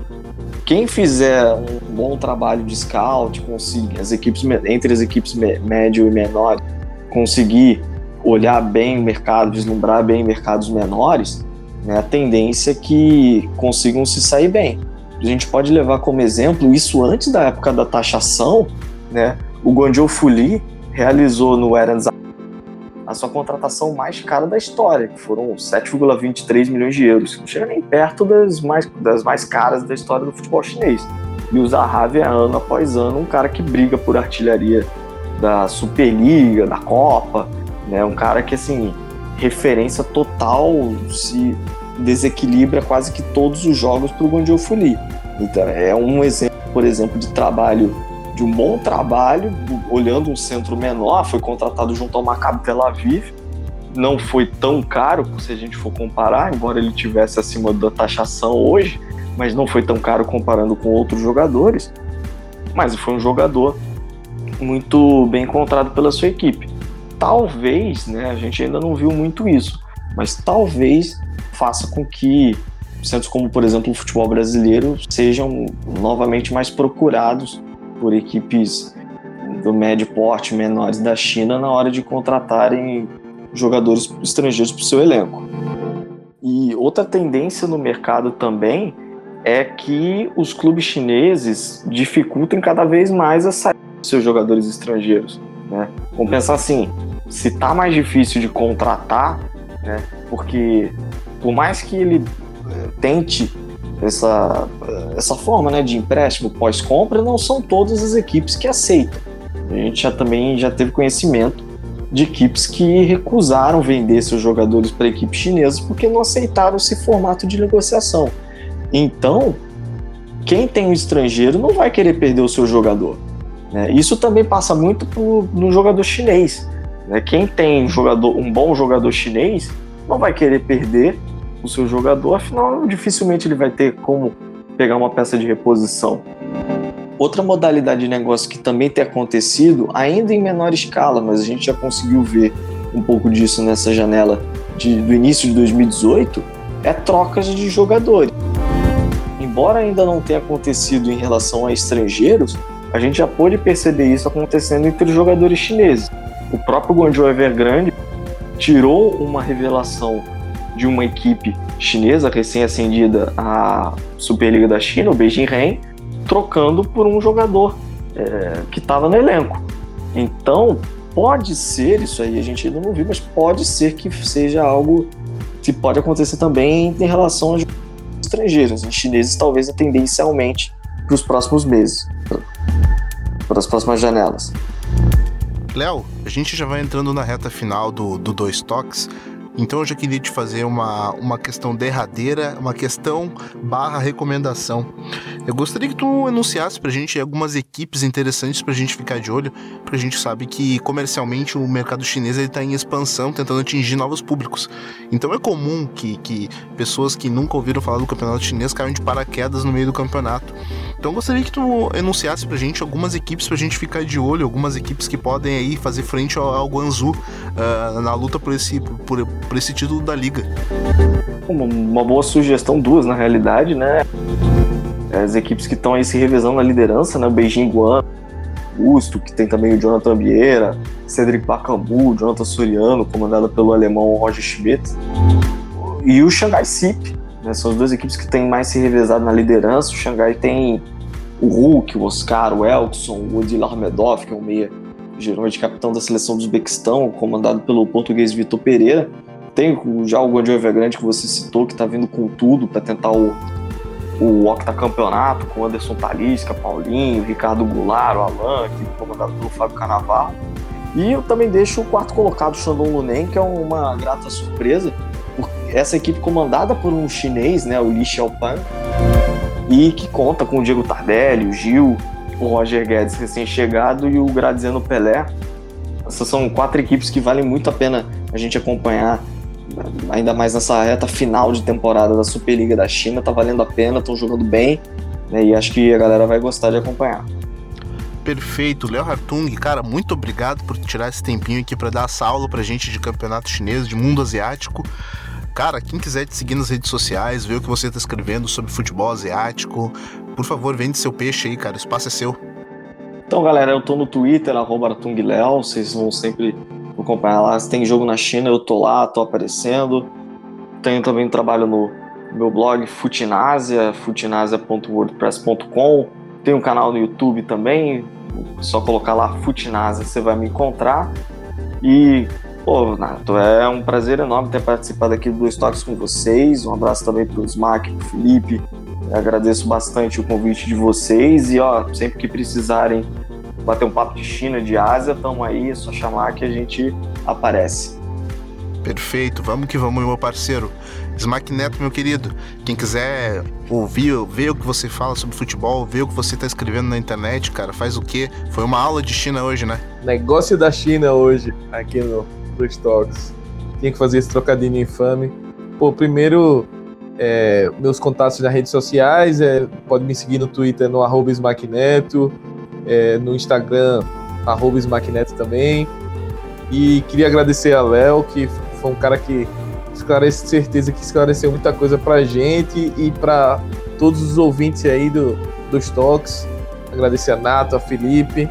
Speaker 4: quem fizer um bom trabalho de scout, conseguir as equipes entre as equipes médio e menor, conseguir olhar bem o mercado, vislumbrar bem mercados menores, né, a tendência é que consigam se sair bem. A gente pode levar como exemplo isso antes da época da taxação, né? O Guangzhou Fuli realizou no Erans a sua contratação mais cara da história, que foram 7,23 milhões de euros. Não chega nem perto das mais, das mais caras da história do futebol chinês. E o Zahavi é ano após ano um cara que briga por artilharia da Superliga, da Copa, né? Um cara que assim referência total se desequilibra quase que todos os jogos para o Guangzhou Fuli. Então é um exemplo, por exemplo, de trabalho de um bom trabalho, olhando um centro menor, foi contratado junto ao Maccabi Tel Aviv, não foi tão caro se a gente for comparar, embora ele tivesse acima da taxação hoje, mas não foi tão caro comparando com outros jogadores. Mas foi um jogador muito bem encontrado pela sua equipe. Talvez, né, a gente ainda não viu muito isso, mas talvez faça com que centros como, por exemplo, o futebol brasileiro sejam novamente mais procurados por equipes do médio porte, menores da China, na hora de contratarem jogadores estrangeiros para o seu elenco. E outra tendência no mercado também é que os clubes chineses dificultem cada vez mais a saída dos seus jogadores estrangeiros. Né? Vamos pensar assim, se está mais difícil de contratar, né, porque por mais que ele tente essa, essa forma né, de empréstimo pós-compra, não são todas as equipes que aceitam. A gente já também já teve conhecimento de equipes que recusaram vender seus jogadores para equipes chinesas porque não aceitaram esse formato de negociação. Então, quem tem um estrangeiro não vai querer perder o seu jogador. Né? Isso também passa muito pro, no jogador chinês. Né? Quem tem jogador, um bom jogador chinês não vai querer perder o seu jogador, afinal, dificilmente ele vai ter como pegar uma peça de reposição. Outra modalidade de negócio que também tem acontecido, ainda em menor escala, mas a gente já conseguiu ver um pouco disso nessa janela de, do início de 2018, é trocas de jogadores. Embora ainda não tenha acontecido em relação a estrangeiros, a gente já pôde perceber isso acontecendo entre jogadores chineses. O próprio Guangzhou Evergrande tirou uma revelação de uma equipe chinesa recém-acendida à Superliga da China, o Beijing Ren, trocando por um jogador é, que estava no elenco. Então, pode ser, isso aí a gente ainda não viu, mas pode ser que seja algo que pode acontecer também em relação aos estrangeiros, em chineses, talvez tendencialmente para os próximos meses, para as próximas janelas.
Speaker 1: Léo, a gente já vai entrando na reta final do, do Dois Toques. Então eu já queria te fazer uma, uma questão derradeira, uma questão barra recomendação. Eu gostaria que tu anunciasse pra gente algumas equipes interessantes pra gente ficar de olho, porque a gente sabe que comercialmente o mercado chinês está em expansão, tentando atingir novos públicos. Então é comum que, que pessoas que nunca ouviram falar do campeonato chinês caiam de paraquedas no meio do campeonato. Então eu gostaria que tu anunciasse pra gente algumas equipes pra gente ficar de olho, algumas equipes que podem aí fazer frente ao, ao Guangzhou uh, na luta por esse, por, por esse título da liga.
Speaker 4: Uma, uma boa sugestão, duas na realidade, né? As equipes que estão aí se revezando na liderança, né? O Beijing Guan, Gusto, que tem também o Jonathan Vieira, Cedric Bakambu, Jonathan Soriano, comandado pelo alemão Roger Schmidt, e o Shanghai SIP. Né? São as duas equipes que têm mais se revezado na liderança. O Xangai tem o Hulk, o Oscar, o Elkson, o Odile Armedov, que é um meia geralmente capitão da seleção do Uzbequistão, comandado pelo português Vitor Pereira. Tem já o Guangzhou Evergrande que você citou, que está vindo com tudo para tentar o, o octacampeonato com Anderson Talisca, Paulinho, Ricardo Goulart, o Alan, que é comandado pelo Fábio Canavarro. E eu também deixo o quarto colocado, o Shandong Lunen, que é uma grata surpresa, essa equipe comandada por um chinês, né, o Li Xiaopan, e que conta com o Diego Tardelli, o Gil, o Roger Guedes recém-chegado e o Graziano Pelé. Essas são quatro equipes que valem muito a pena a gente acompanhar, ainda mais nessa reta final de temporada da Superliga da China. Tá valendo a pena, estão jogando bem né, e acho que a galera vai gostar de acompanhar.
Speaker 1: Perfeito, Léo Hartung, cara, muito obrigado por tirar esse tempinho aqui para dar essa aula pra gente de campeonato chinês, de mundo asiático. Cara, quem quiser te seguir nas redes sociais, ver o que você está escrevendo sobre futebol asiático, por favor, vende seu peixe aí, cara. O espaço é seu.
Speaker 4: Então, galera, eu tô no Twitter, arroba Léo, vocês vão sempre acompanhar lá. Se tem jogo na China, eu tô lá, tô aparecendo. Tenho também trabalho no meu blog Futinasia, futinasia.wordpress.com. Tem um canal no YouTube também, só colocar lá Futinasia, você vai me encontrar. E Pô, Nato, é um prazer enorme ter participado aqui do Dois Toques com vocês. Um abraço também para o Smack, para o Felipe. Eu agradeço bastante o convite de vocês e, ó, sempre que precisarem bater um papo de China, de Ásia, estamos aí, é só chamar que a gente aparece.
Speaker 1: Perfeito, vamos que vamos, meu parceiro. Smack Neto, meu querido, quem quiser ouvir, ver o que você fala sobre futebol, ver o que você está escrevendo na internet, cara, faz o quê? Foi uma aula de China hoje, né?
Speaker 2: Negócio da China hoje, aqui no Dois Toques. Tinha que fazer esse trocadilho infame. Pô, primeiro, é, meus contatos nas redes sociais, é, pode me seguir no Twitter no arroba Smackneto, é, no Instagram, arroba também. E queria agradecer a Léo, que foi um cara que esclarece certeza que esclareceu muita coisa pra gente e para todos os ouvintes aí do, dos toques. Agradecer a Nato, a Felipe,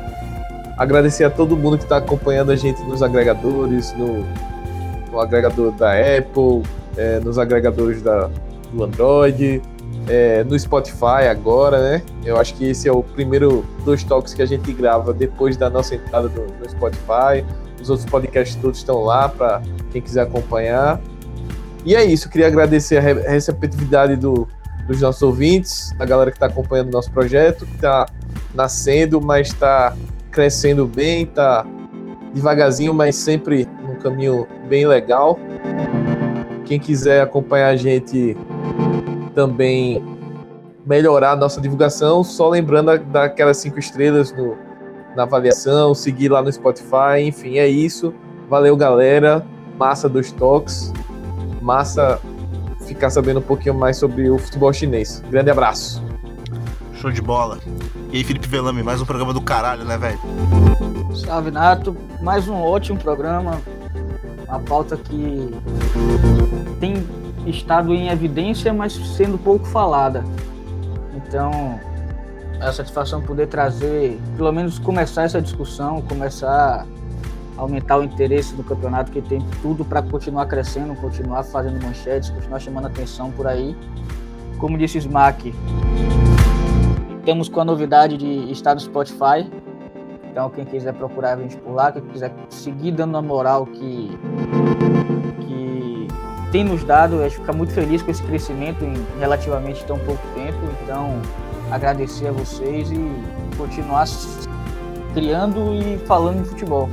Speaker 2: agradecer a todo mundo que está acompanhando a gente nos agregadores, no, no agregador da Apple, é, nos agregadores da, do Android, é, no Spotify agora, né? Eu acho que esse é o primeiro dos toques que a gente grava depois da nossa entrada no, no Spotify. Os outros podcasts todos estão lá para quem quiser acompanhar. E é isso, queria agradecer a receptividade do, dos nossos ouvintes, da galera que está acompanhando o nosso projeto, que está nascendo, mas está crescendo bem, está devagarzinho, mas sempre num caminho bem legal. Quem quiser acompanhar a gente também melhorar a nossa divulgação, só lembrando daquelas cinco estrelas no, na avaliação, seguir lá no Spotify, enfim, é isso. Valeu, galera. Massa dos toques. Massa ficar sabendo um pouquinho mais sobre o futebol chinês. Grande abraço.
Speaker 1: Show de bola. E aí, Felipe Velame, mais um programa do caralho, né, velho?
Speaker 3: Salve, Nato. Mais um ótimo programa. Uma pauta que tem estado em evidência, mas sendo pouco falada. Então, é a satisfação poder trazer, pelo menos começar essa discussão, começar a aumentar o interesse do campeonato, que tem tudo para continuar crescendo, continuar fazendo manchetes, continuar chamando atenção por aí. Como disse Smack, estamos com a novidade de estar no Spotify. Então, quem quiser procurar a gente por lá, quem quiser seguir dando a moral que tem nos dado, a gente fica muito feliz com esse crescimento em relativamente tão pouco tempo. Então, agradecer a vocês e continuar criando e falando de futebol.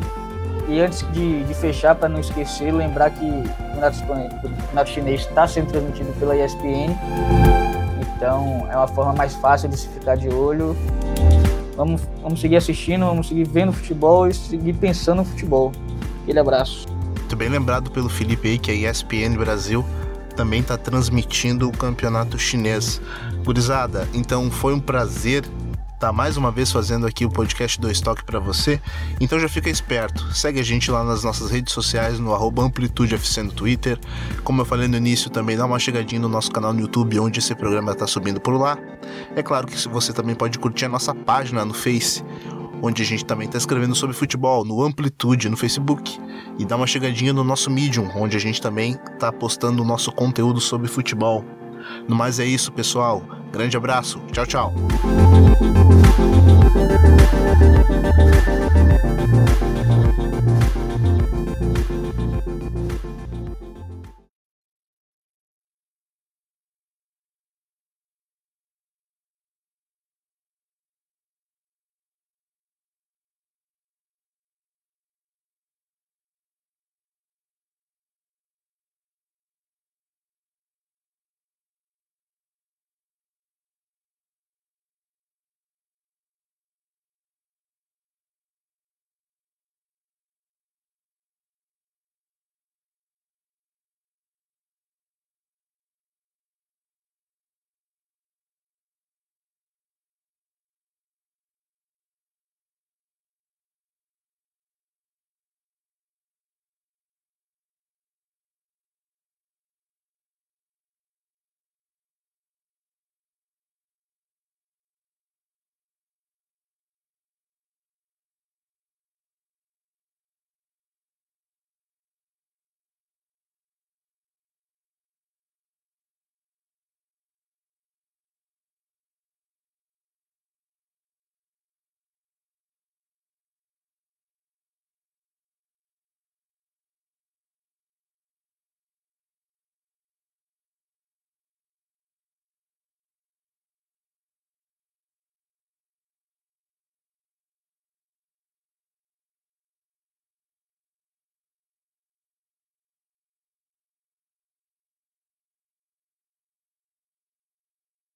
Speaker 3: E antes de, de fechar, para não esquecer, lembrar que o Campeonato Chinês está sendo transmitido pela ESPN. Então é uma forma mais fácil de se ficar de olho. Vamos, vamos seguir assistindo, vamos seguir vendo futebol e seguir pensando no futebol. Aquele abraço.
Speaker 1: Muito bem lembrado pelo Felipe aí que a ESPN Brasil também está transmitindo o campeonato chinês. Gurizada, então foi um prazer estar tá mais uma vez fazendo aqui o podcast do Estoque para você. Então já fica esperto, segue a gente lá nas nossas redes sociais, no AmplitudeFC no Twitter. Como eu falei no início, também dá uma chegadinha no nosso canal no YouTube, onde esse programa está subindo por lá. É claro que você também pode curtir a nossa página no Face, onde a gente também está escrevendo sobre futebol, no Amplitude, no Facebook. E dá uma chegadinha no nosso Medium, onde a gente também está postando o nosso conteúdo sobre futebol. No mais é isso, pessoal. Grande abraço. Tchau, tchau.